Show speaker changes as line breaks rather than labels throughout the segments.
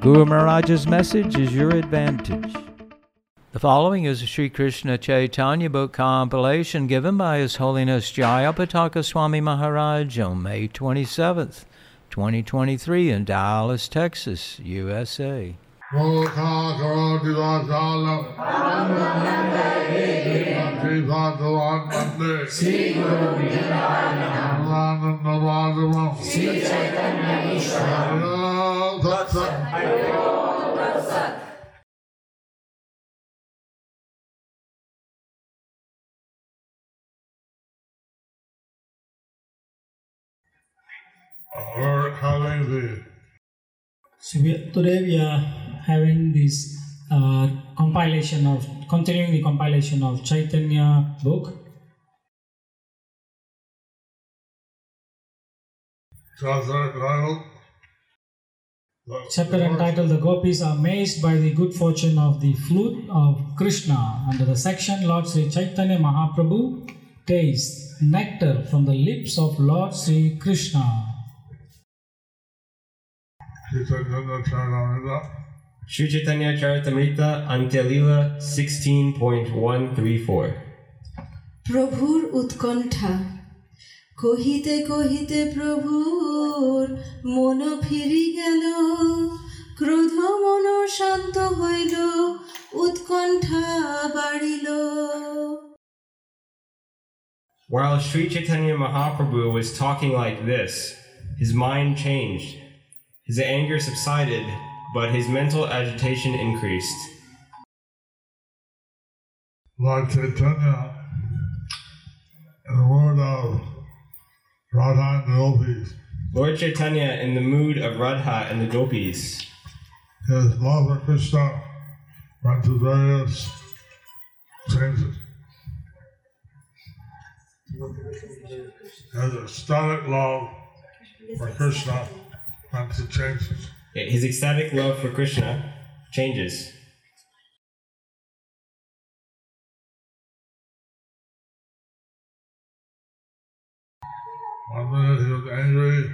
Guru Maharaj's message is your advantage. The following is a Sri Krishna Chaitanya book compilation given by His Holiness Jayapataka Swami Maharaj on May 27th, 2023 in Dallas, Texas, USA.
So we, today we are having this uh, compilation of continuing the compilation of Chaitanya book.
Chapter
entitled "The Gopis are amazed by the good fortune of the flute of Krishna." Under the section, Lord Sri Chaitanya Mahaprabhu tastes nectar from the lips of Lord Sri Krishna.
Chaitanya Charanamrita.
Sri Chaitanya Charitamrita Antyalila 16.134
প্রভুর উৎকণ্ঠা কহিতে কহিতে প্রভুর মন ফিরি গেল ক্রোধ মন শান্ত হইল উৎকণ্ঠা বাড়িল
While Sri Chaitanya Mahaprabhu was talking like this, his mind changed. His anger subsided, but his mental agitation increased.
Lord Chaitanya, in the word of Radha and the Gopis,
Lord Chaitanya, in the mood of Radha and the gopis,
his love for Krishna went to various changes. His ecstatic love for Krishna went to changes.
his ecstatic love for Krishna changes.
One minute he was angry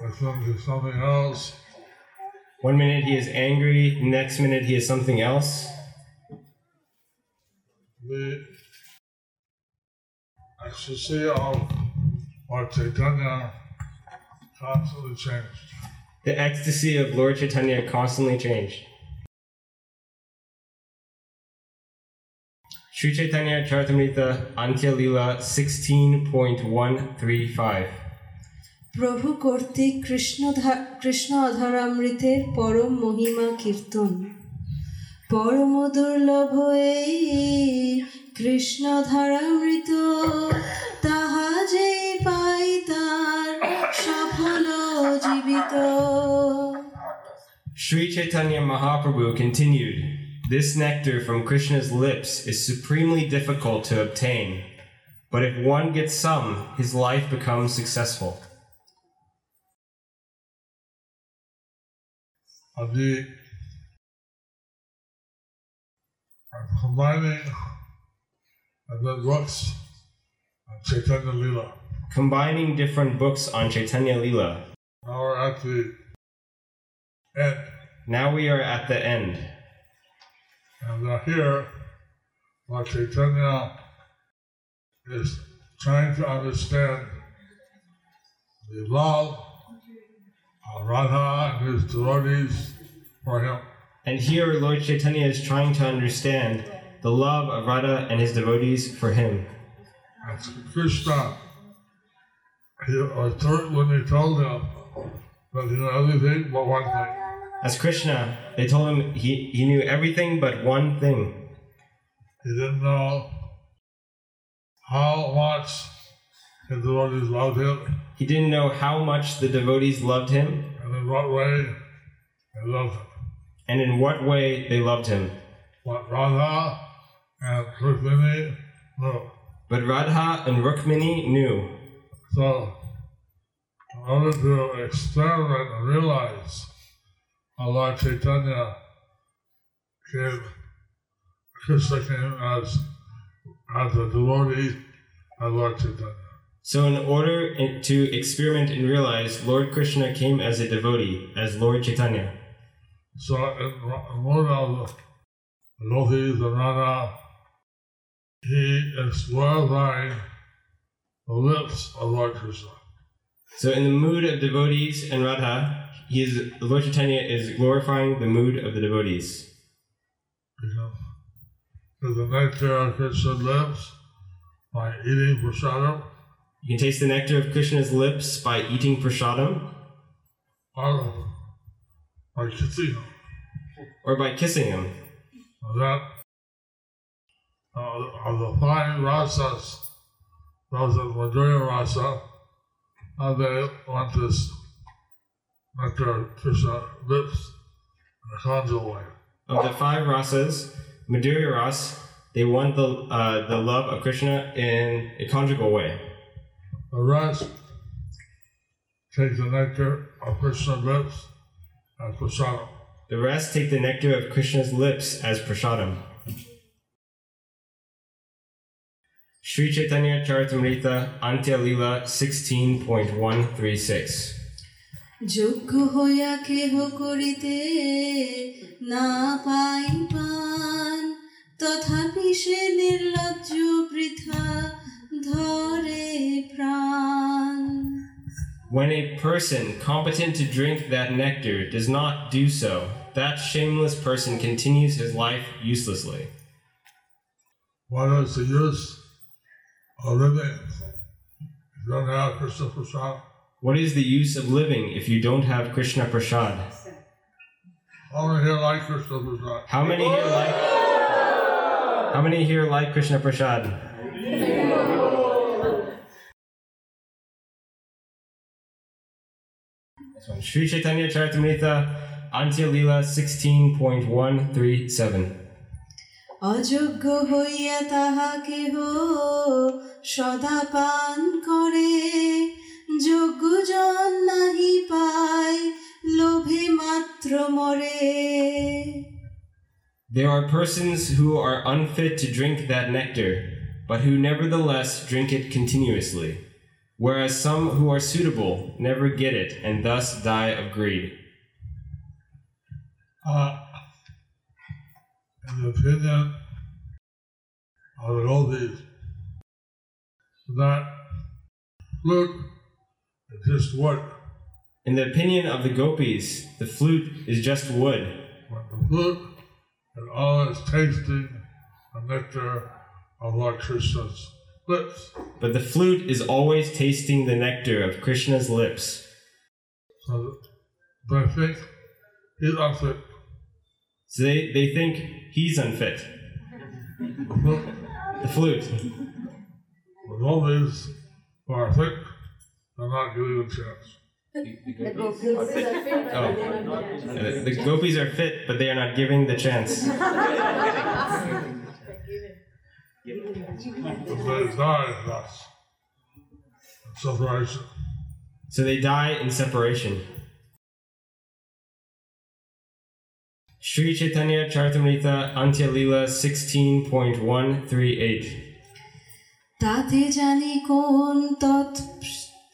with something, something else.
One minute he is angry, next minute he is something else.
The ecstasy of Lord Chaitanya constantly changed.
The ecstasy of Lord Chaitanya constantly changed. Sri Chaitanya Charitamrita Antya Lila 16.135
প্রভু কর্তৃক কৃষ্ণ কৃষ্ণ অধরামৃতের পরম মহিমা কীর্তন পরম দুর্লভ এই কৃষ্ণ ধারামৃত তাহা যে পাই তার সফল জীবিত
Sri Chaitanya Mahaprabhu continued, This nectar from Krishna's lips is supremely difficult to obtain, but if one gets some, his life becomes successful.
Combining the books of Chaitanya Lila.
Combining different books on Chaitanya Lila,
Now we're at the end.
now we are at the end.
And uh, here, Lord Chaitanya is trying to understand the love of Radha and his devotees for him.
And here, Lord Chaitanya is trying to understand the love of Radha and his devotees for him.
And Krishna, he was when they told him that he knew everything but one thing.
As Krishna, they told him he, he knew everything but one thing.
He didn't know how much his devotees loved him
He didn't know how much the devotees loved him
and in what way they loved him.
and in what way they loved him.
What Radha and Rukmini knew.
But Radha and Rukmini knew.
So, in order to experiment and realize Lord Chaitanya came, Krishna came as, as a devotee of Lord Chaitanya.
So, in order to experiment and realize, Lord Krishna came as a devotee, as Lord Chaitanya.
So, in one of the and Radha, he is glorifying the lips of Lord Krishna.
So, in the mood of devotees and Radha, he is, Lord Chaitanya is glorifying the mood of the devotees.
Because because the nectar of Krishna's lips by eating prasadam
You can taste the nectar of Krishna's lips by eating prasadam
or by kissing him.
or by kissing him.
That uh, of the fine rasas, those of Madhurya rasa, how they want this nectar of Krishna lips in a conjugal way.
Of the five rasas, Madhurya ras, they want the, uh, the love of Krishna in a conjugal way.
The rest take the nectar of Krishna's lips as prasadam.
The rest take the nectar of Krishna's lips as prasadam. Sri Chaitanya Charitamrita Antya Lila 16.136
যোগ্য হইয়া কেহ করিতে না পাই পান তথাপি সে নির্লজ্জ বৃথা ধরে প্রাণ
When a person competent to drink that nectar does not do so, that shameless person continues his life uselessly.
What is the use of living you don't have Krishna Prasad.
What is the use of living if you don't have Krishna Prasad?
How many here like Krishna prasad?
How many here like How many here like Krishna Prasad? This one. Sri Chaitanya Charitamrita Antya Lila 16.137
অযোগ্য হইয়া তাহা কেহ সদা পান করে
There are persons who are unfit to drink that nectar, but who nevertheless drink it continuously, whereas some who are suitable never get it and thus die of greed.
Uh, in the opinion of the Gopis, that flute is just wood.
In the opinion of the gopis, the flute is just wood,
But the flute is tasting the nectar of Lord Krishna's lips.
but the flute is always tasting the nectar of Krishna's lips.
So they think he's unfit.
So they, they think he's unfit,
The flute,
the
all these who are fit, they're not given a chance.
Oh. Uh, The gopis are fit, but they are not giving the chance.
But they die thus. in Separation.
So they die in separation. Sri Chaitanya Charitamrita Antya Lila 16.138
তাতে জানি কোন তৎ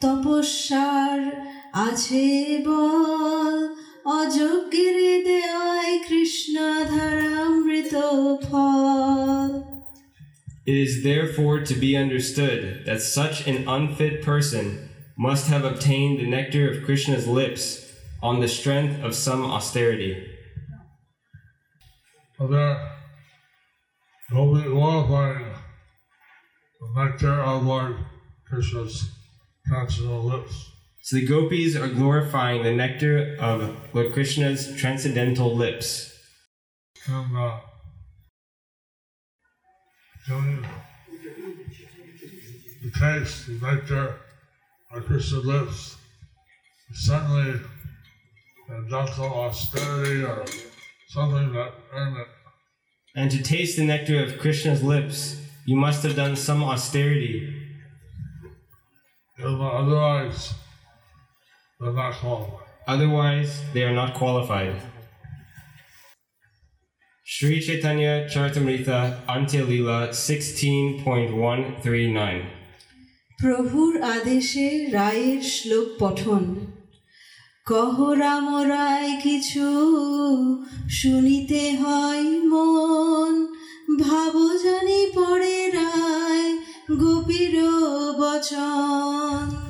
তপস্যার আছে বল অযোগ্যের দেওয়ায় কৃষ্ণ ধারামৃত ফল
It is therefore to be understood that such an unfit person must have obtained the nectar of Krishna's lips on the strength of some austerity.
So they're Gopi glorifying the nectar of Lord Krishna's transcendental lips.
So the gopis are glorifying the nectar of Lord Krishna's transcendental lips.
Uh, doing the taste, the nectar of Krishna's lips certainly uh, done austerity or something that earned it.
And to taste the nectar of Krishna's lips, you must have done some austerity.
Otherwise, they're not qualified.
Otherwise, they are not qualified. Sri Chaitanya Charitamrita Antya Lila 16.139
প্রভুর আদেশে রায়ের শ্লোক পঠন কহ রাম রায় কিছু শুনিতে হয় মন ভাব জানি পড়ে রায় গোপীর বচন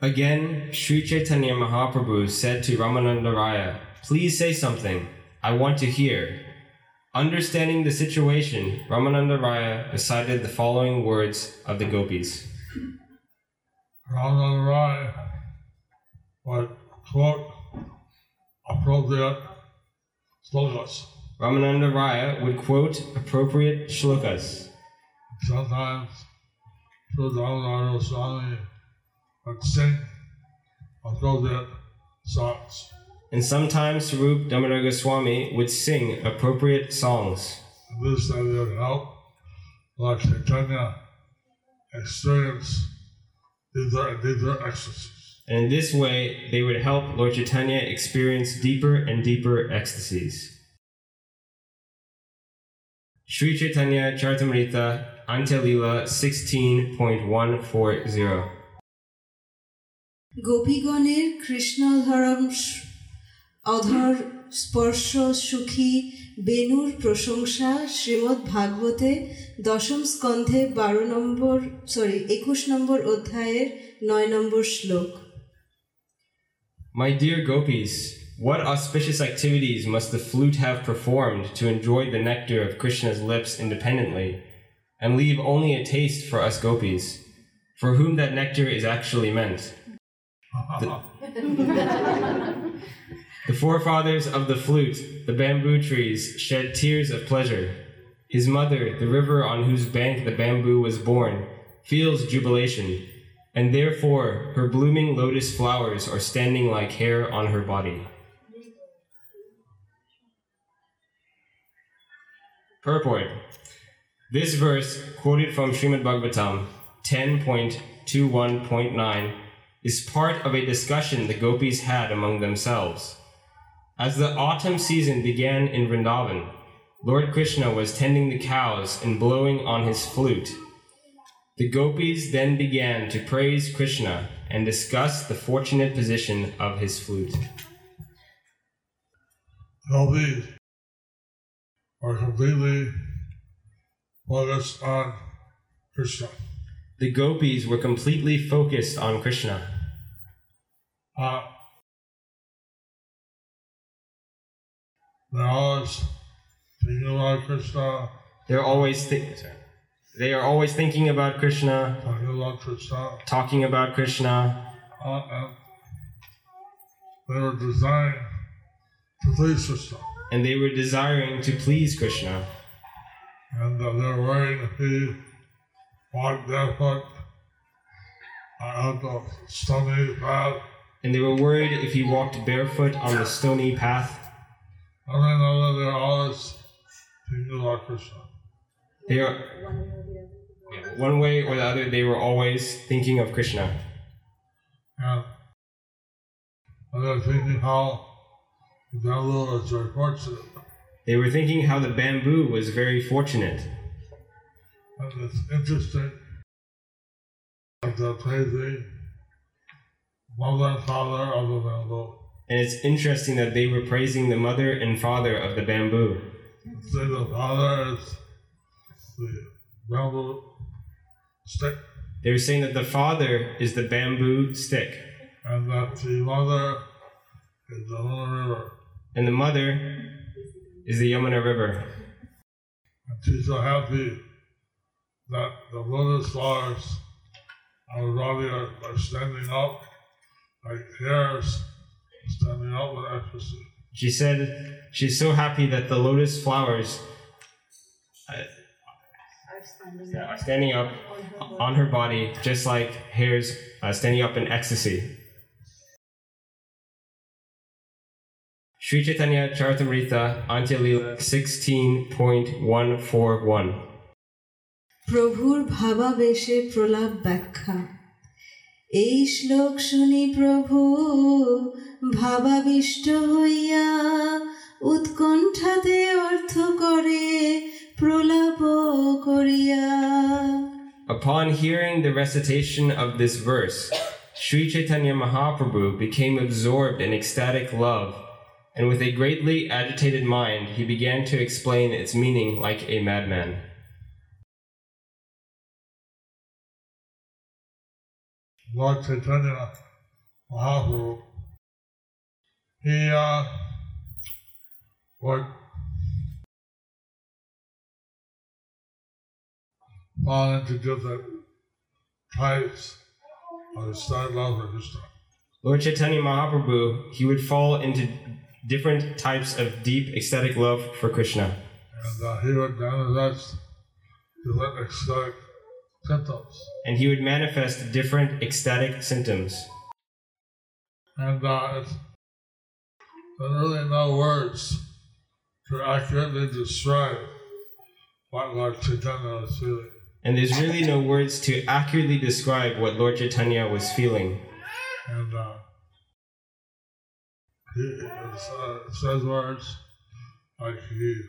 Again, Sri Chaitanya Mahaprabhu said to Ramananda Raya, Please say something. I want to hear. Understanding the situation, Ramananda Raya recited the following words of the gopis.
Ramananda Rai would quote appropriate slokas.
Ramananda Raya would quote appropriate shlokas.
Sometimes Swami would sing appropriate songs.
And sometimes Sarup Damodar Goswami would sing appropriate songs.
And this would help Lord Chaitanya experience deeper and deeper ecstasies.
And in this way, they would help Lord Chaitanya experience deeper and deeper ecstasies. Sri Chaitanya Charitamrita Antya Lila 16.140
গোপীগণের কৃষ্ণধরম স- অধর স্পর্শ সুখী বেনুর প্রশংসা শ্রীমদ্ ভাগবতে দশম স্কন্ধে বারো নম্বর sorry একুশ নম্বর অধ্যায়ের নয় নম্বর শ্লোক
My dear gopis, what auspicious activities must the flute have performed to enjoy the nectar of Krishna's lips independently, and leave only a taste for us gopis, for whom that nectar is actually meant? The forefathers of the flute, the bamboo trees, shed tears of pleasure. His mother, the river on whose bank the bamboo was born, feels jubilation, and therefore her blooming lotus flowers are standing like hair on her body. Purport This verse, quoted from Srimad Bhagavatam 10.21.9, is part of a discussion the gopis had among themselves. As the autumn season began in Vrindavan, Lord Krishna was tending the cows and blowing on his flute. The gopis then began to praise Krishna and discuss the fortunate position of his flute.
All these are completely focused on Krishna.
The gopis were completely focused on Krishna.
Uh, they're always thinking about Krishna,
They're always thi- they are always thinking about Krishna,
talking about Krishna,
talking about Krishna,
uh, they were designed to please Krishna.
and they were desiring to please Krishna.
And uh, they're worried if he barefoot on the stony path,
And they were worried if he walked barefoot on the stony path.
I mean, know that they're always thinking about Krishna.
They are one way or the other. They were always thinking of Krishna,
And and they're thinking how the devil is very fortunate.
they were thinking how the bamboo was very fortunate.
And it's interesting that they're praising mother and father of the bamboo.
And it's interesting that they were praising the mother and father of the bamboo.
Say the father is the bamboo stick,
They were saying that the father is the bamboo stick,
and that the mother is the Yamuna River.
and the mother is the Yamuna River.
And she's so happy that the lotus flowers on the are, are standing up like hairs standing up with ecstasy.
She said she's so happy that the lotus flowers uh, yeah, are standing up on her body, just like hairs uh, standing up in ecstasy. Sri Chaitanya Charitamrita Antyalila 16.141
প্রভুর ভাবাবেশে প্রলাপ ব্যাখ্যা এই শ্লোক শুনি প্রভু ভাবাবিষ্ট হইয়া উৎকণ্ঠাতে অর্থ করে প্রলাপ করিয়া
Upon hearing the recitation of this verse, Sri Chaitanya Mahaprabhu became absorbed in ecstatic love, and with a greatly agitated mind, he began to explain its meaning like a madman.
Lord Chaitanya Mahaprabhu, he uh, would fall into different types of ecstatic love for Krishna.
Lord Chaitanya Mahaprabhu, he would fall into different types of deep ecstatic love for Krishna.
And uh, he would manifest different ecstatic.
And he would manifest different ecstatic symptoms.
And uh, it's, there really no words to accurately describe what Lord Chaitanya was feeling.
And there's really no words to accurately describe what Lord Chaitanya was feeling.
And uh, he uh, says words like he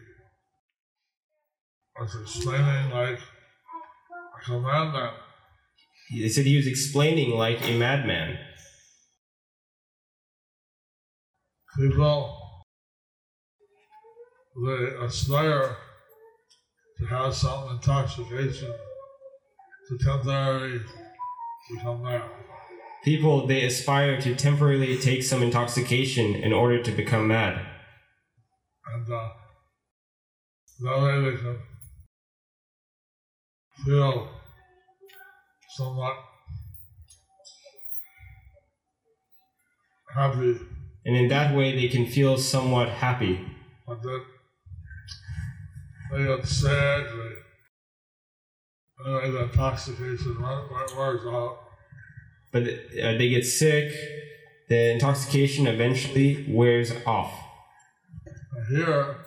was explaining like.
They said he was explaining like a madman.
People they aspire to have some intoxication to temporarily become mad.
People, they aspire to temporarily take some intoxication in order to become mad.
And uh, that way they can feel somewhat happy,
And in that way, they can feel somewhat happy.
but then they get sad, they, anyway, the intoxication wear- wear- wears out.
But uh, they get sick, the intoxication eventually wears off.
Here,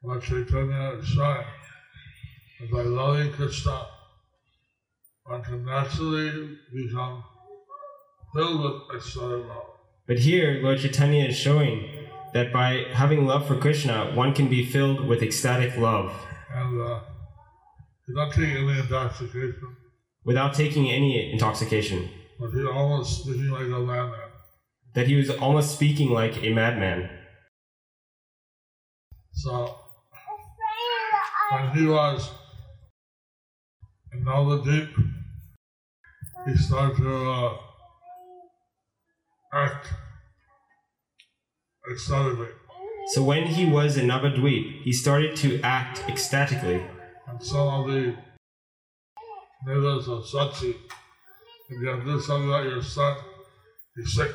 what Chaitanya is showing is by loving Krishna, can naturally become filled with ecstatic love.
But here, Lord Chaitanya is showing that by having love for Krishna, one can be filled with ecstatic love
And uh, not taking any intoxication,
without taking any intoxication.
but he's almost speaking like a madman.
That he was almost speaking like a madman.
So, when he was in Navadvip, he started to uh, act ecstatically.
So when he was in Navadvip, he started to act ecstatically.
And some of the natives of Sachi, if you have to do something about your son, he's sick.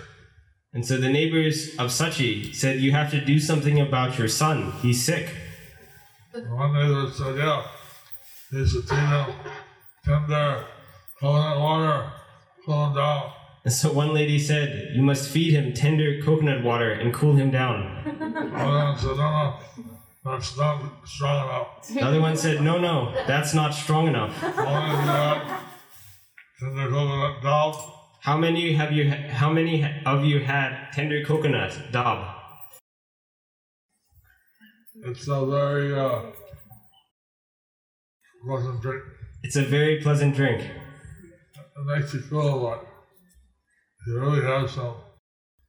And so the neighbors of Sachi said, You have to do something about your son. He's sick.
And one native said, yeah, he's a tino, coconut water, cool him down.
And so one lady said, You must feed him tender coconut water and cool him down.
Another one said, no, no, that's not strong enough.
The other one said, No, no, that's not strong enough.
Only do that, tender coconut down.
How many have you? How many of you had tender coconut dab?
It's a very uh, pleasant drink.
It's a very pleasant drink.
It makes you feel like you really have some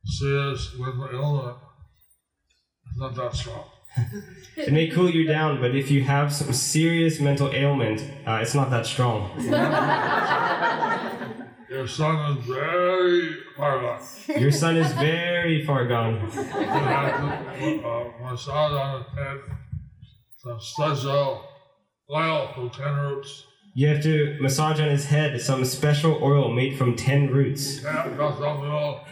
serious mental illness. It's not that strong.
It may cool you down, but if you have some serious mental ailment, uh, it's not that strong.
Your son is very far gone.
Your son is very far gone.
You have to uh, massage on his head some special oil from ten roots.
You have to massage on his head some special oil made from ten roots. Dashamul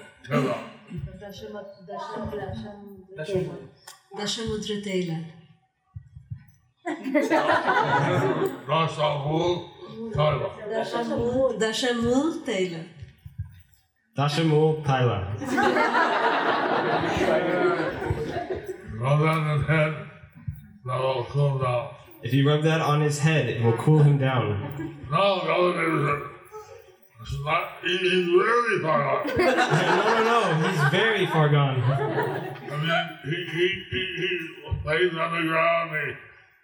Taylor.
Dashamul Taylor. Rather than head, now also now.
If you rub that on his head, it will cool him down.
No, the other neighbor said, not, he's really far off.
no, no, no. He's very far gone.
I mean, he, he, he, he lays on the ground,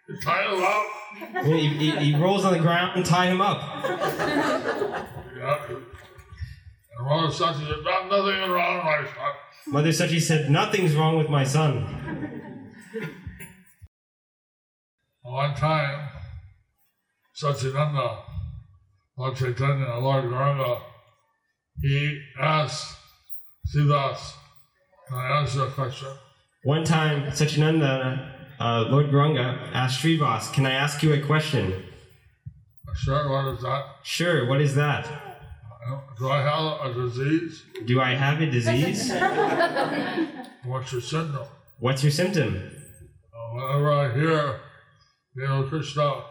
he, he ties him up.
He, he, he rolls on the ground and tie him up.
Yeah. And of said, not nothing wrong, my son.
Mother Sachi said, Nothing's wrong with my son.
One time, Satyananda, Lord Chaitanya, Lord Gauranga, he asked Srivas, can I answer a question?
One time, Sachinanda, uh, Lord Gauranga, asked Srivas, Can I ask you a question?
Sure, what is that?
Sure, what is that?
Do I have a disease?
Do I have a disease?
What's your symptom?
What's your symptom?
Uh, whenever I hear, you know, Krishna,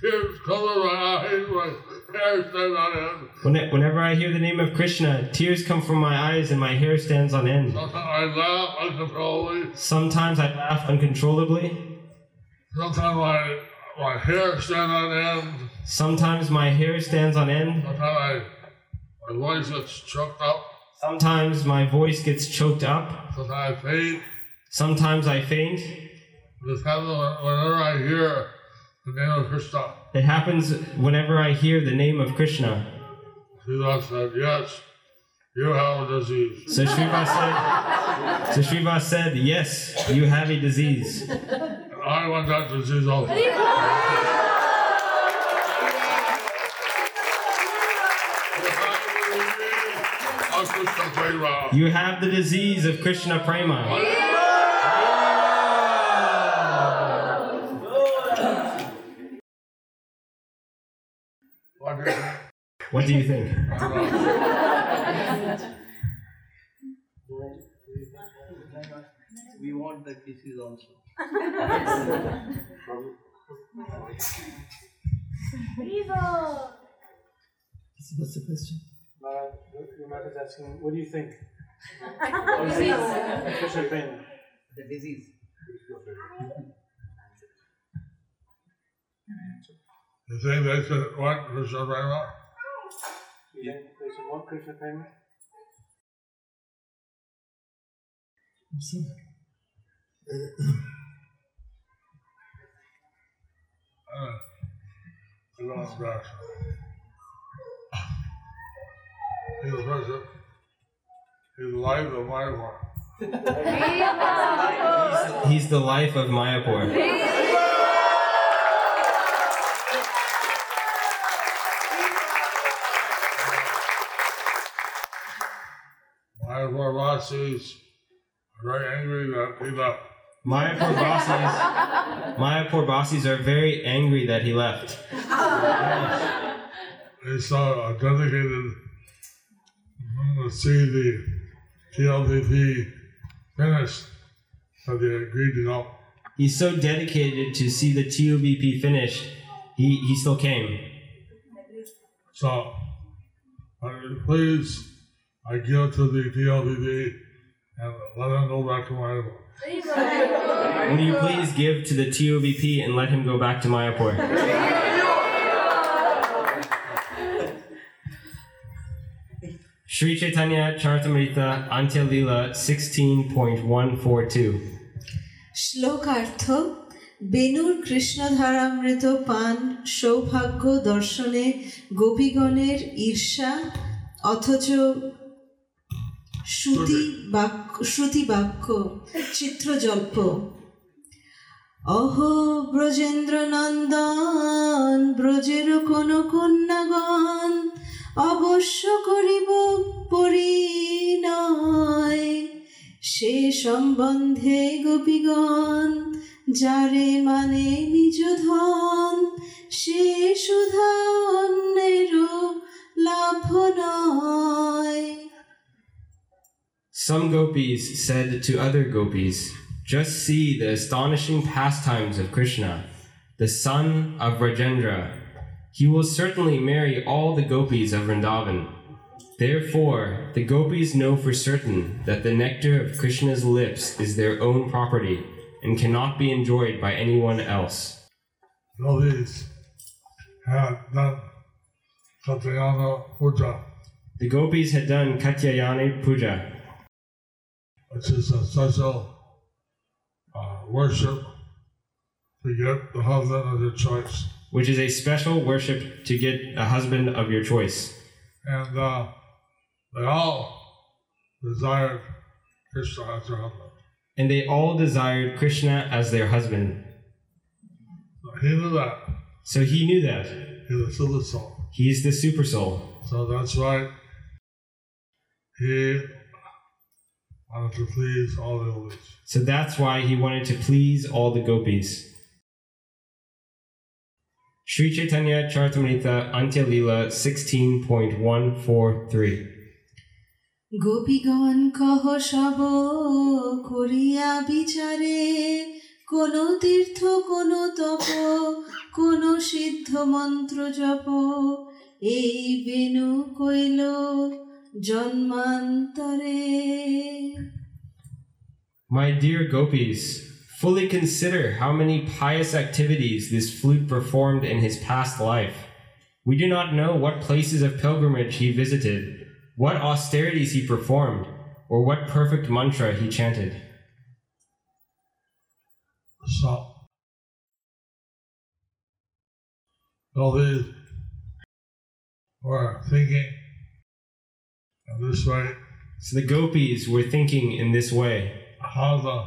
tears come to my eyes, my hair stands on end.
When- Whenever I hear the name of Krishna, tears come from my eyes and my hair stands on end.
Sometimes I laugh uncontrollably.
Sometimes I laugh uncontrollably.
Sometimes my, my hair stands on end.
Sometimes my hair stands on end.
Sometimes I, my voice gets choked up.
Sometimes my voice gets choked up.
Sometimes I faint.
Sometimes I faint.
This happens whenever I hear the name of Krishna.
It happens whenever I hear the name of Krishna.
Srivas said, Yes, you have a disease.
So Srivas said, so Srivas said, yes, you have a disease.
And I want that disease also. Of Krishna Prema.
You have the disease of Krishna Prema.
What do you think?
We want that disease also.
What's the question?
Uh, your mother's asking, what do you think? Official opinion.
The disease.
You think they should want Krishna Prema?
You think they should want Krishna Prema?
Uh, I don't know. He's the person. He's the life of my work.
He's the life of Mayapur.
Vasis are very angry that he left.
Mayapur Basis, Mayapur Basis are very angry that he left.
They saw a dedicated to see the TOVP finished, so they agreed to go.
He's so dedicated to see the TOVP finished, he, he still came.
So, please, I give it to the TOVP and let him go back to Mayapur.
Will you please give to the TOVP and let him go back to Mayapur? Sri Chaitanya Charitamrita Antya Lila 16.142
শ্লোকার্থ বেনুর কৃষ্ণধারামৃত পান Darsone Gopi গোপীগণের Irsha অথচ শ্রুতি বাক্য শ্রুতি বাক্য চিত্রজল্প অহ ব্রজেন্দ্র নন্দন ব্রজের কোন কন্যাগণ অবশ্য করিব পরিণয়। সে সম্বন্ধে গোপীগণ যারে মানে নিজ ধন সে সুধা অন্যেরও লাভ নয়।
Some gopis said to other gopis, Just see the astonishing pastimes of Krishna, the son of Vrajendra. He will certainly marry all the gopis of Vrindavan. Therefore, the gopis know for certain that the nectar of Krishna's lips is their own property and cannot be enjoyed by anyone else.
Had done Katyayani Puja,
The gopis had done Katyayani Puja,
which is a special uh, worship to get the husband of your choice.
which is a special worship to get a husband of your choice.
And uh, they all desired Krishna as their husband.
And they all desired Krishna as their husband.
So he knew that.
So he knew that.
He was still the soul.
He's the super soul.
So that's why he wanted to please all the yogis.
So that's why he wanted to please all the gopis. Sri Chaitanya Charitamrita Antya Lila 16.143
গোপীগণ কহ সব করিয়া বিচারে কোন তীর্থ কোন তপ কোন সিদ্ধ মন্ত্র জপ এই বেনু কইল Janmantare.
My dear gopis, fully consider how many pious activities this flute performed in his past life. We do not know what places of pilgrimage he visited, what austerities he performed, or what perfect mantra he chanted.
So, all these were thinking this way
So the gopis were thinking in this way
how the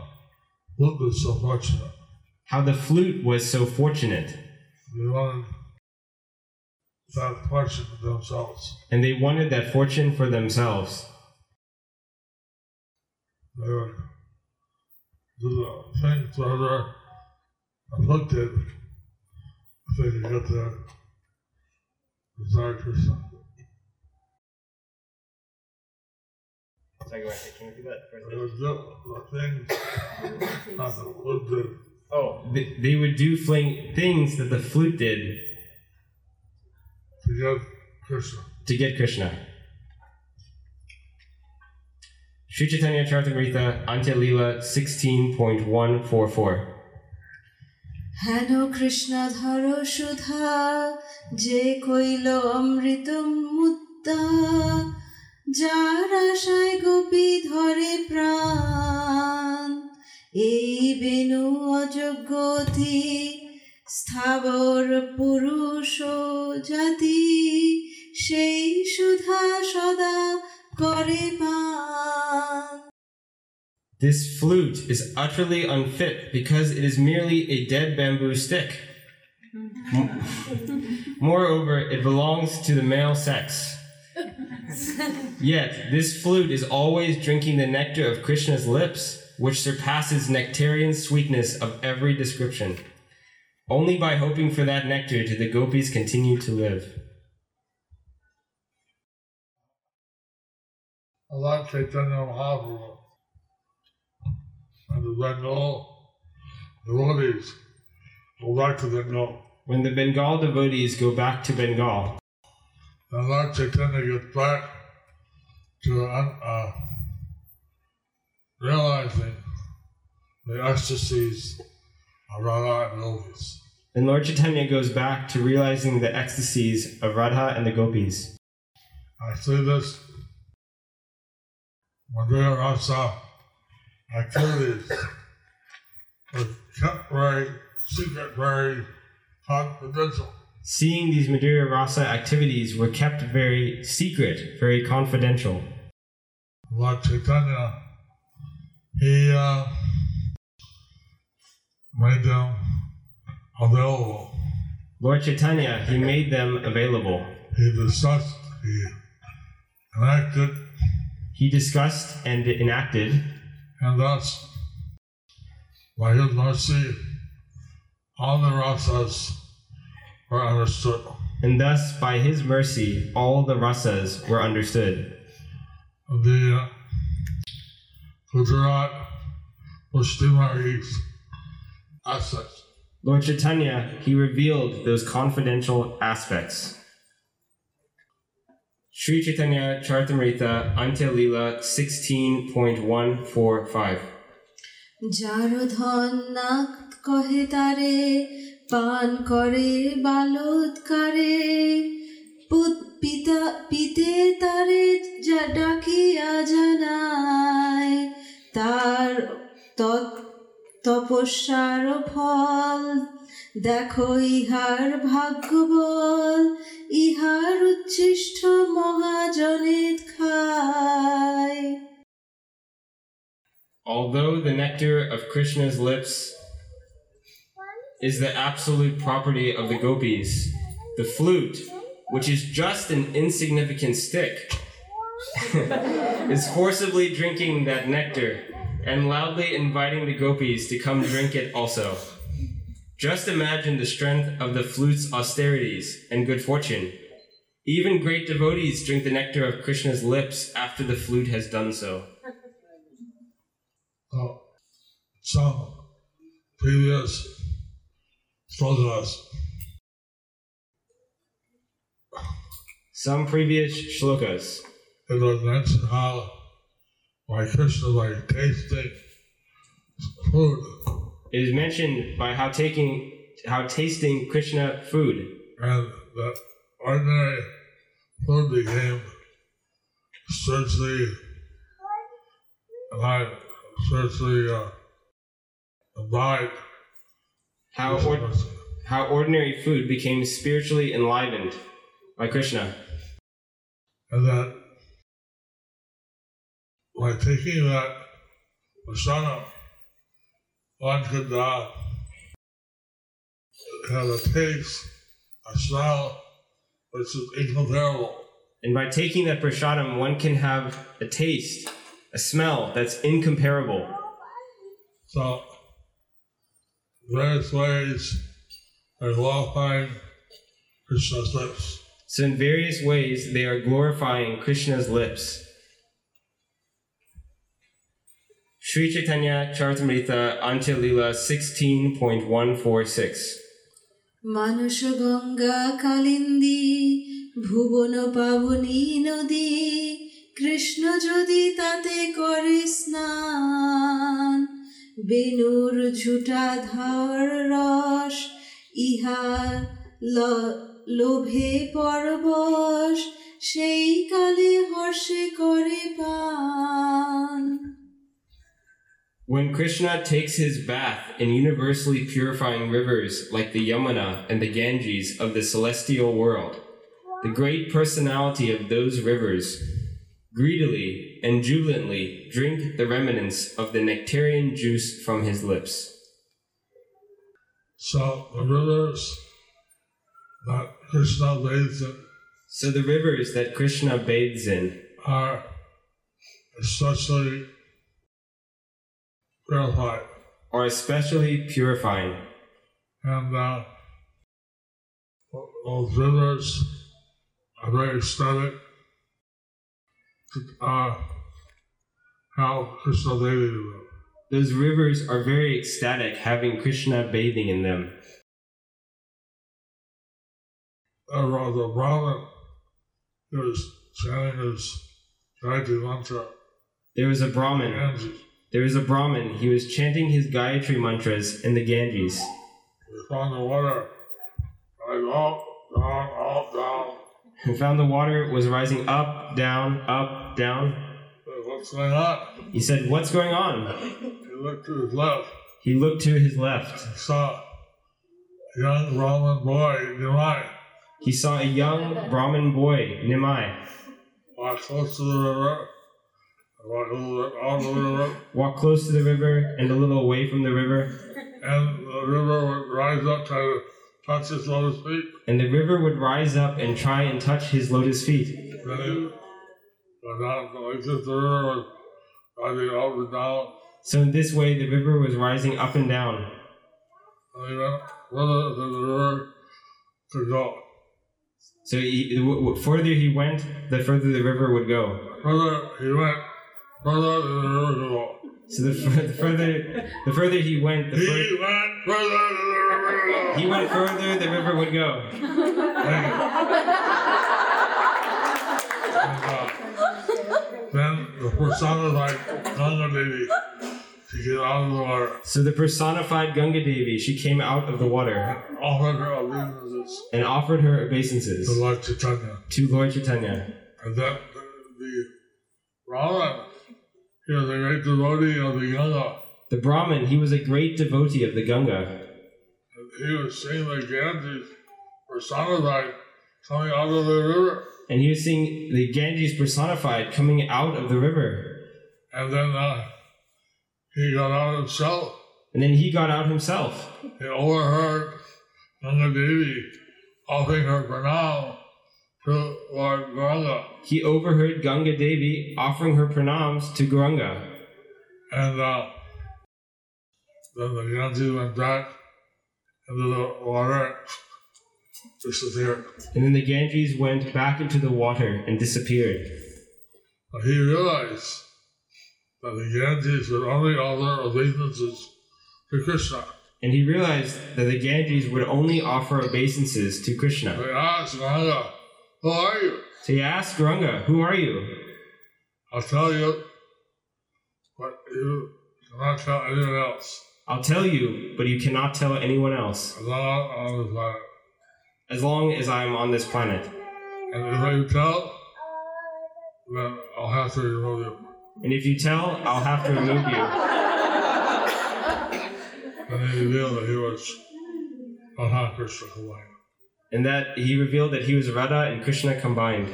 flute was so fortunate.
how the flute was so fortunate,
They wanted that fortune for themselves.
and they wanted that fortune for themselves.
They would do the things that are afflicted if they could get their desired
Oh. They, they would do fling things that the flute did.
To get Krishna.
Shri get Krishna. Sri Chaitanya Charitamrita, Antya Lila 16.144.
Hano Krishna Dharo Shudha, Jay Koilo Amritam Mutta. যার আশায় গোপী ধরে প্রাণ এই বেনু অযোগ্যতি স্থাবর পুরুষ জাতি সেই সুধা সদা করে পান
This flute is utterly unfit because it is merely a dead bamboo stick. M- Moreover, it belongs to the male sex. Yet, this flute is always drinking the nectar of Krishna's lips, which surpasses nectarian sweetness of every description. Only by hoping for that nectar do the gopis continue to live.
Allah Chaitanya Mahaprabhu and the Bengal devotees go back to Bengal.
When the Bengal devotees go back to Bengal,
And Lord Chaitanya gets back to uh, realizing the ecstasies of Radha and Yogis.
then Lord Chaitanya goes back to realizing the ecstasies of Radha and the gopis.
I say this Madhurya Rasa activities were kept very secret, very confidential.
Seeing these Madhurya Rasa activities were kept very secret, very confidential.
Lord Chaitanya, he uh, made them available.
Lord Chaitanya, he made them available.
He discussed, he enacted,
He discussed and enacted,
and thus, by his mercy, all the rasas were understood.
and thus, by his mercy, all the rasas were understood.
The uh, Gujarat Pushtimaris aspects.
Lord Chaitanya, he revealed those confidential aspects. Sri Chaitanya Charitamrita Antya Lila 16.145.
যার ধন না কহে তারে পান করে বালৎকারে পুত- পিতা তারে যা ডাকিয়া জানায়, তার তপস্যার ফল। দেখো ইহার ভাগ্যবল, ইহার উচ্ছিষ্ট মহাজনে খায়।
Although the nectar of Krishna's lips is the absolute property of the gopis, the flute, which is just an insignificant stick, is forcibly drinking that nectar and loudly inviting the gopis to come drink it also. Just imagine the strength of the flute's austerities and good fortune. Even great devotees drink the nectar of Krishna's lips after the flute has done so.
Uh, some previous
Some previous shlokas.
it was mentioned how by Krishna like tasting food
It is mentioned by how taking how tasting Krishna food
and that ordinary food became spiritually alive, spiritually uh, abide.
How or, how ordinary food became spiritually enlivened by Krishna.
and that by taking that prasana, one could uh, have a taste, a smell, which is incomparable.
And by taking that prasadam, one can have a taste, a smell that's incomparable.
So, ways glorifying Krishna's lips.
So, in various ways, they are glorifying Krishna's lips. Sri Chaitanya Charitamrita Antya Lila 16.146
মানুষ গঙ্গা কালিন্দি ভুবন পাবনী নদী কৃষ্ণ যদি তাতে করে স্নান বেনুর ঝুটা ধর রস ইহা ল- লোভে পরবশ সেই কালে হর্ষে করে পান
When Krishna takes his bath in universally purifying rivers like the Yamuna and the Ganges of the celestial world, the great personality of those rivers greedily and jubilantly drink the remnants of the nectarian juice from his lips.
So, the rivers that Krishna bathes in
So the rivers that Krishna bathes in
are especially purified.
are especially purifying,
And uh, those rivers are very aesthetic. Uh, how Krishna bathing in them.
those rivers are very ecstatic having Krishna bathing in them.
Uh, the Brahmin is chanting his Gayatri mantra.
There was a Brahmin. There was a Brahmin. He was chanting his Gayatri mantras in the Ganges.
We found the water like up, down, up, down.
He found the water was rising up, down, up, down.
What's going on?
He said, What's going on?
He looked to his left.
He looked to his left.
He saw a young Brahmin boy, Nimai,
He saw a young Brahmin boy, Nimai,
walk close to the river, walk a little bit out the river,
walk close to the river and a little away from the river,
and the river would rise up, to touch his lotus feet.
and the river would rise up and try and touch his lotus feet.
Then he went down, like this, the river was rising up and down.
So in this way, the river was rising up and down.
And he went further than the river could go.
So he, further he went, the further the river would go.
Further he went, further the river could go.
So the, f- the further the further he went, the
He went further the river could go.
he went further, the river would go.
Thank you. personified Ganga Devi to get out of the water,
So the personified Ganga Devi, she came out of the water
offered her obeisances
and offered her obeisances
to Lord Chaitanya.
to Lord Chaitanya.
And that the, the Brahman, he was a great devotee of the Ganga.
The Brahmin, he was a great devotee of the Ganga.
And he was seeing the Ganges personified coming out of the river.
And he was seeing the Ganges personified coming out of the river.
And then uh, he got out himself.
And then he got out himself.
He overheard Gauranga Devi offering her pranam to Lord Ganga.
He overheard Ganga Devi offering her pranams to Ganga.
And uh, then the Ganges went back into the water, disappeared.
And then the Ganges went back into the water and disappeared.
But he realized that the Ganges would only offer obeisances to Krishna.
And he realized that the Ganges would only offer obeisances to Krishna.
They asked Ganga, Who are you?
So you ask Ganga, Who are you?
I'll tell you, but you cannot tell anyone else.
I'll tell you, but you cannot tell anyone else,
As long on the planet.
as long as I am on this planet.
And if you tell, then I'll have to remove you.
And if you tell, I'll have to remove you.
And he revealed that he was Radha Krishna combined.
And that he revealed that he was Radha and Krishna combined.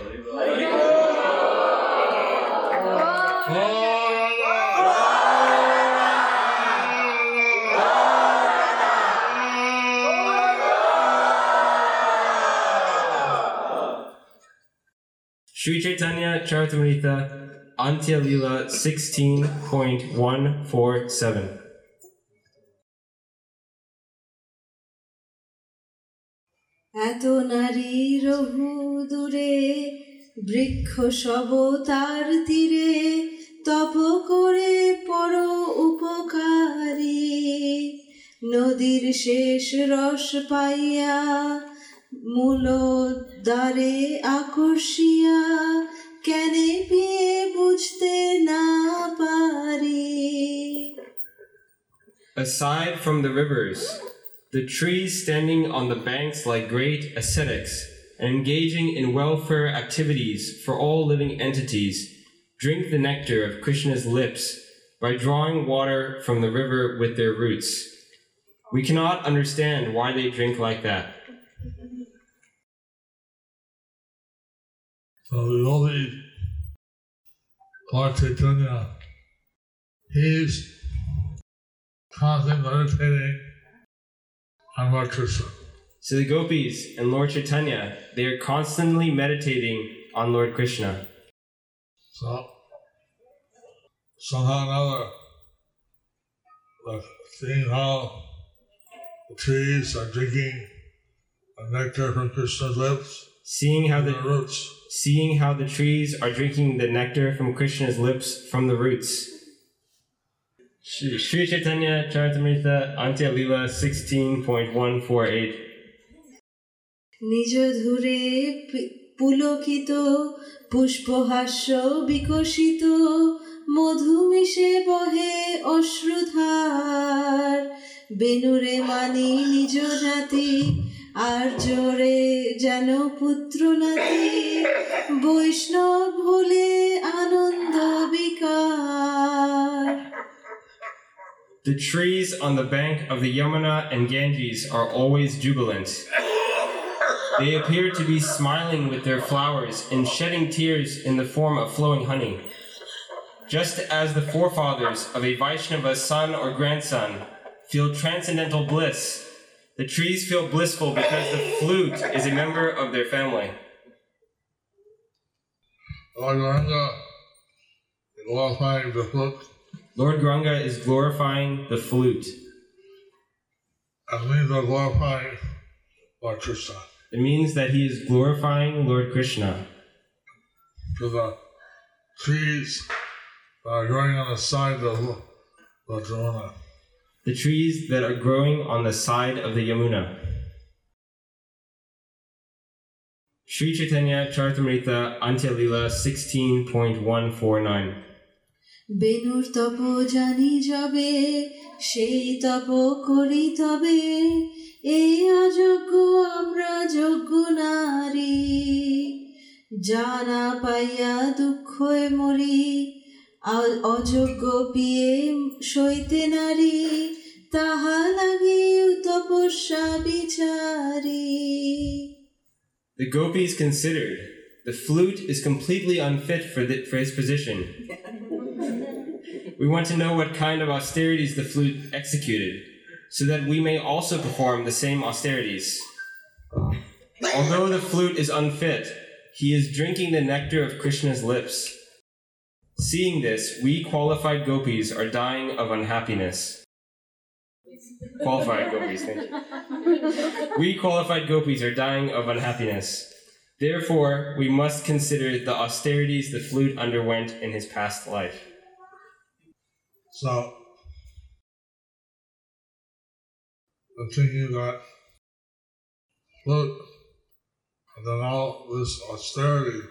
Sri Chaitanya Charitamrita Antya Lila 16.147
বৃক্ষ সব তার তীরে তপ করে পর উপকারী নদীর শেষ রস পাইয়া মূল দ্বারে আকর্ষিয়া কেনে পেয়ে বুঝতে না পারি
Aside from the rivers, the trees standing on the banks like great ascetics and engaging in welfare activities for all living entities drink the nectar of Krishna's lips by drawing water from the river with their roots. We cannot understand why they drink like that.
So only Lord Chaitanya, he's constantly meditating on Lord Krishna.
So the gopis and Lord Chaitanya, they are constantly meditating on Lord Krishna.
So somehow or another, seeing how the trees are drinking the nectar from Krishna's lips,
Seeing how
the
the
roots,
seeing how the trees are drinking the nectar from Krishna's lips from the roots. Shri Chaitanya Charitamrita Antya Lila 16.148
নিজ ধুরে পুলকিত, পুষ্পহাস্য বিকশিত, মধু মিশে বহে অশ্রুধার। বেনুরে মানি নিজ জাতি, আর জোরে যেন পুত্র নাতি। বৈষ্ণব ভুলে আনন্দ বিকার।
The trees on the bank of the Yamuna and Ganges are always jubilant. They appear to be smiling with their flowers and shedding tears in the form of flowing honey. Just as the forefathers of a Vaishnava son or grandson feel transcendental bliss, the trees feel blissful because the flute is a member of their family.
Glorifying the flute,
Lord Gauranga is glorifying the flute.
and means of glorifying Lord Krishna.
It means that he is glorifying Lord Krishna.
To the trees that are growing on the side of the Jamuna.
the trees that are growing on the side of the Yamuna. Sri Chaitanya Charitamrita Antya Lila 16.149
বেনুর তপ জানি যাবে সেই তপ করি তবে এই অযোগ্য আমরা যোগ্য নারী জানা পাইয়া দুঃখে মরি আ- অযোগ্য পিয়ে সইতে নারী তাহা লাগে তপস্যা বিচারী
The gopis considered the flute is completely unfit for, the, for his position. we want to know what kind of austerities the flute executed, so that we may also perform the same austerities. Although the flute is unfit, he is drinking the nectar of Krishna's lips. Seeing this, we qualified gopis are dying of unhappiness. Qualified gopis, thank you. We qualified gopis are dying of unhappiness. Therefore, we must consider the austerities the flute underwent in his past life.
So, I'm thinking that look, and then all this austerity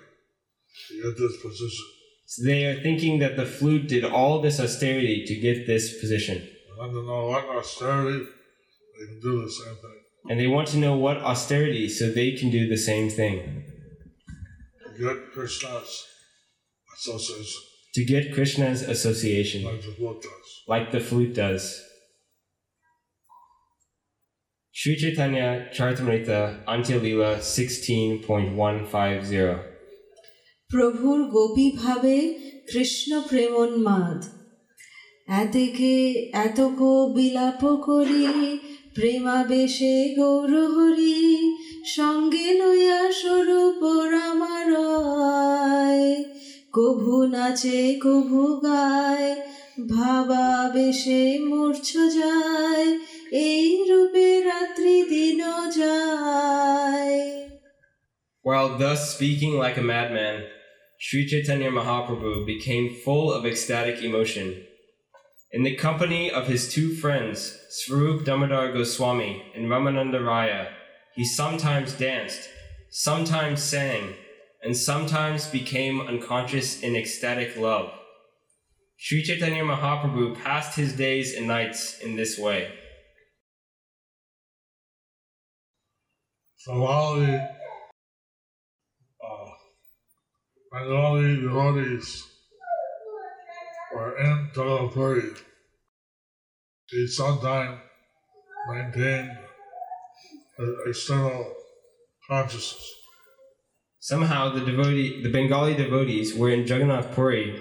to get this position.
So they are thinking that the flute did all this austerity to get this position.
I to know what austerity they can do the same thing.
And they want to know what austerity so they can do the same thing.
To get Krishna's association
To get Krishna's association,
like the book does.
like the flute does. Sri Chaitanya Charitamrita Antyalila 16.150
প্রভুর গোপী ভাবে কৃষ্ণ প্রেমোন্মাদ। এতেকে এতক বিলাপ করি, প্রেমাবেশে গৌরহরি, সঙ্গে লইয়া স্বরূপ রামারয়। কভু নাচে, কভু গায়, ভাবাবেশে মূর্ছ যায় এই রূপে রাত্রি দিন যায়
While thus speaking like a madman, Sri Chaitanya Mahaprabhu became full of ecstatic emotion. In the company of his two friends, Swarup Damodar Goswami and Ramananda Raya, he sometimes danced, sometimes sang, and sometimes became unconscious in ecstatic love. Sri Chaitanya Mahaprabhu passed his days and nights in this way.
So all the uh, Bengali devotees were in Jagannathpuri. He sometimes maintained an external consciousness.
Somehow the devotee, the Bengali devotees were in Jagannath Puri,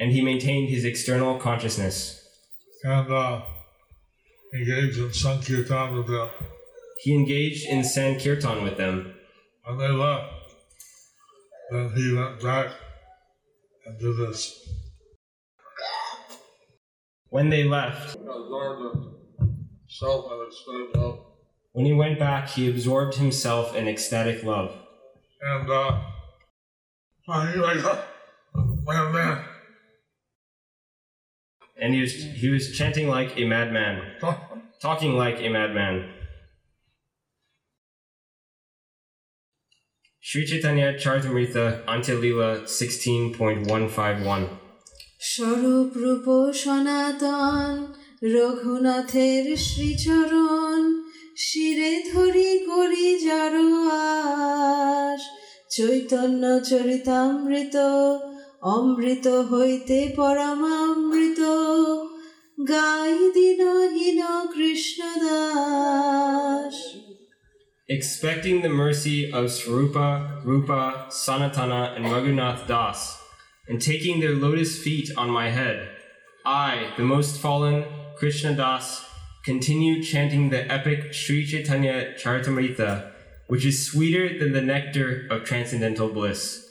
and he maintained his external consciousness.
and uh, engaged in Sankirtan with them.
He engaged in Sankirtan with them.
When they left, then he went back and did this.
When they left,
Absorbed self and ecstatic love.
when he went back, he absorbed himself in ecstatic love.
And uh, I he like, man, man,
And he was, he was chanting like a madman, talking like a madman. Sri Chaitanya Charitamrita Antyalila 16.151
স্বরূপ রূপ সনাতন, রঘুনাথের শ্রীচরণ, শিরে ধরি করি যারো আস চৈতন্য চরিতামৃত, অমৃত হইতে পরমামৃত। গাই দিনহীন Krishnadas.
Expecting the mercy of Swarupa, Rupa, Sanatana, and Raghunath Das, and taking their lotus feet on my head, I, the most fallen, Krishna Das, continue chanting the epic Sri Chaitanya Charitamrita, which is sweeter than the nectar of transcendental bliss.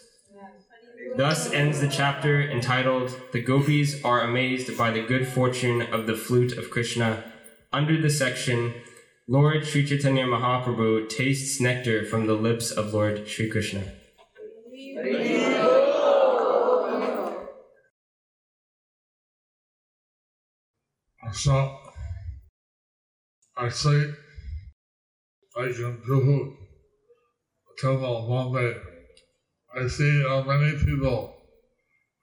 Thus ends the chapter entitled The Gopis Are Amazed by the Good Fortune of the Flute of Krishna, under the section Lord Sri Chaitanya Mahaprabhu tastes nectar from the lips of Lord Sri Krishna.
So I say, I can do them one. I see how many people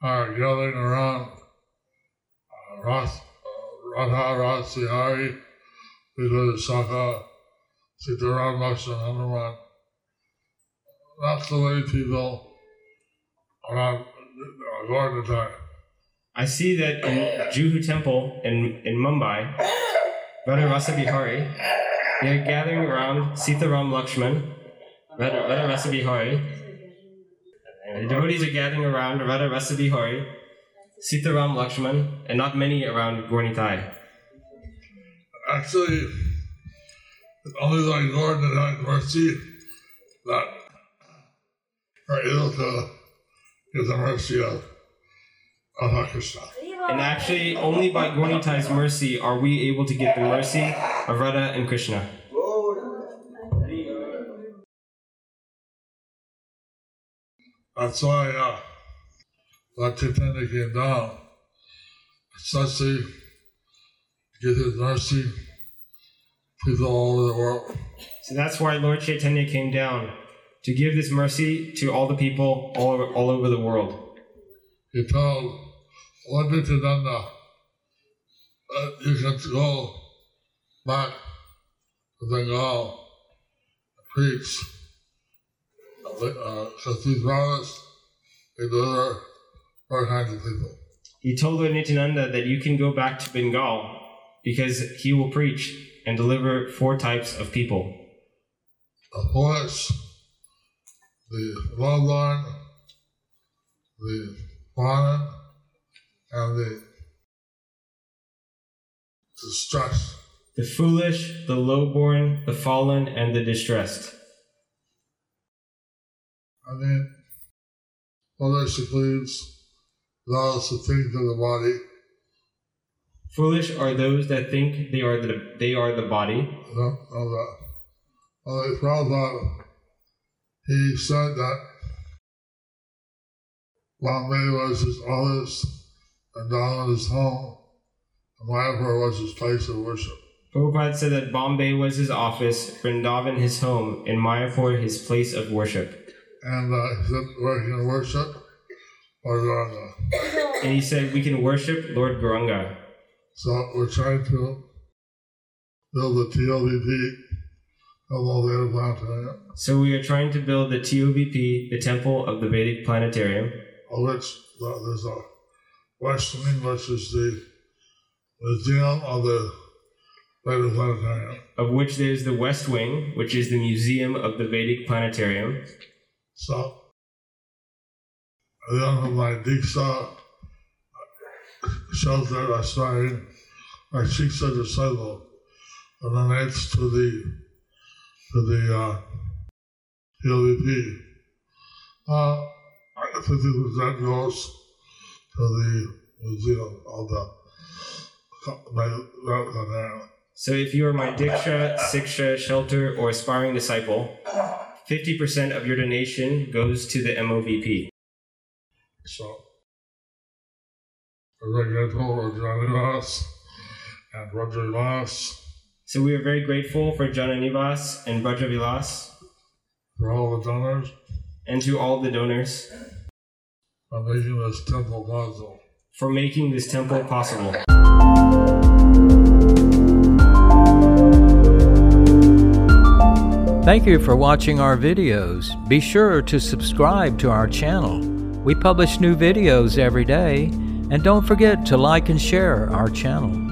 are gathering around uh, Ras, uh, Radha Rasa Bihari, Vijay Saka, Sitaram Lakshman Hanuman. That's the way people uh, going to die.
I see that in Juhu Temple in, in Mumbai, Radha Rasa Bihari, they are gathering around Sitaram Lakshman, Radha Rasa Bihari. The devotees are gathering around Radha Rasa Bihari, Sitaram Lakshman, and not many around Gaura Nitai.
Actually, it's only like Lord that had mercy that are able to get the mercy of Radha Krishna.
And actually, only by Gaura Nitai's mercy are we able to get the mercy of Radha and Krishna.
That's why uh, Lord Chaitanya came down, especially to give his mercy people all over the world.
So that's why Lord Chaitanya came down to give this mercy to all the people all over, all over the world.
He told Lord Nityananda that you can go back to uh, Bengal and preach because these brothers, they deliver all kinds of people.
He told Lord Nityananda that you can go back to Bengal because he will preach and deliver four types of people
The foolish, the lowborn, the fallen, and the distressed.
the foolish, the lowborn, the fallen, and the distressed.
I mean, foolish includes those who think of the body,
Foolish are those that think they are the they are the body.
you know, of the, of the Prabhupada. He said that Bombay was his office, and Donald his home, and Mayapur was his place of worship.
Prabhupada said that Bombay was his office, Vrindavan his home, and Mayapur his place of worship.
And uh, he said, where can worship? Or Ganga.
And he said we can worship Lord Gauranga.
So we're trying to build the TOVP of all the planetarium,
So we are trying to build the TOVP, the Temple of the Vedic Planetarium,
of which uh, there's a Western English is the museum of the Vedic planetarium.
of which there's the West Wing, which is the Museum of the Vedic Planetarium.
So I don't have my Diksha shelter assigned my Shiksha disciple and donates to the to the uh, TOVP. Uh, fifty percent goes to the museum of the my
So if you are my Diksha, Siksha, Shelter, or aspiring disciple, 50% of your donation goes to the MOVP.
So, and Roger Ross
So we are very grateful for Jananivas and Brajavilas
for all the donors
and to all the donors
for making this temple possible.
for making this temple possible.
Thank you for watching our videos. Be sure to subscribe to our channel. We publish new videos every day, and don't forget to like and share our channel.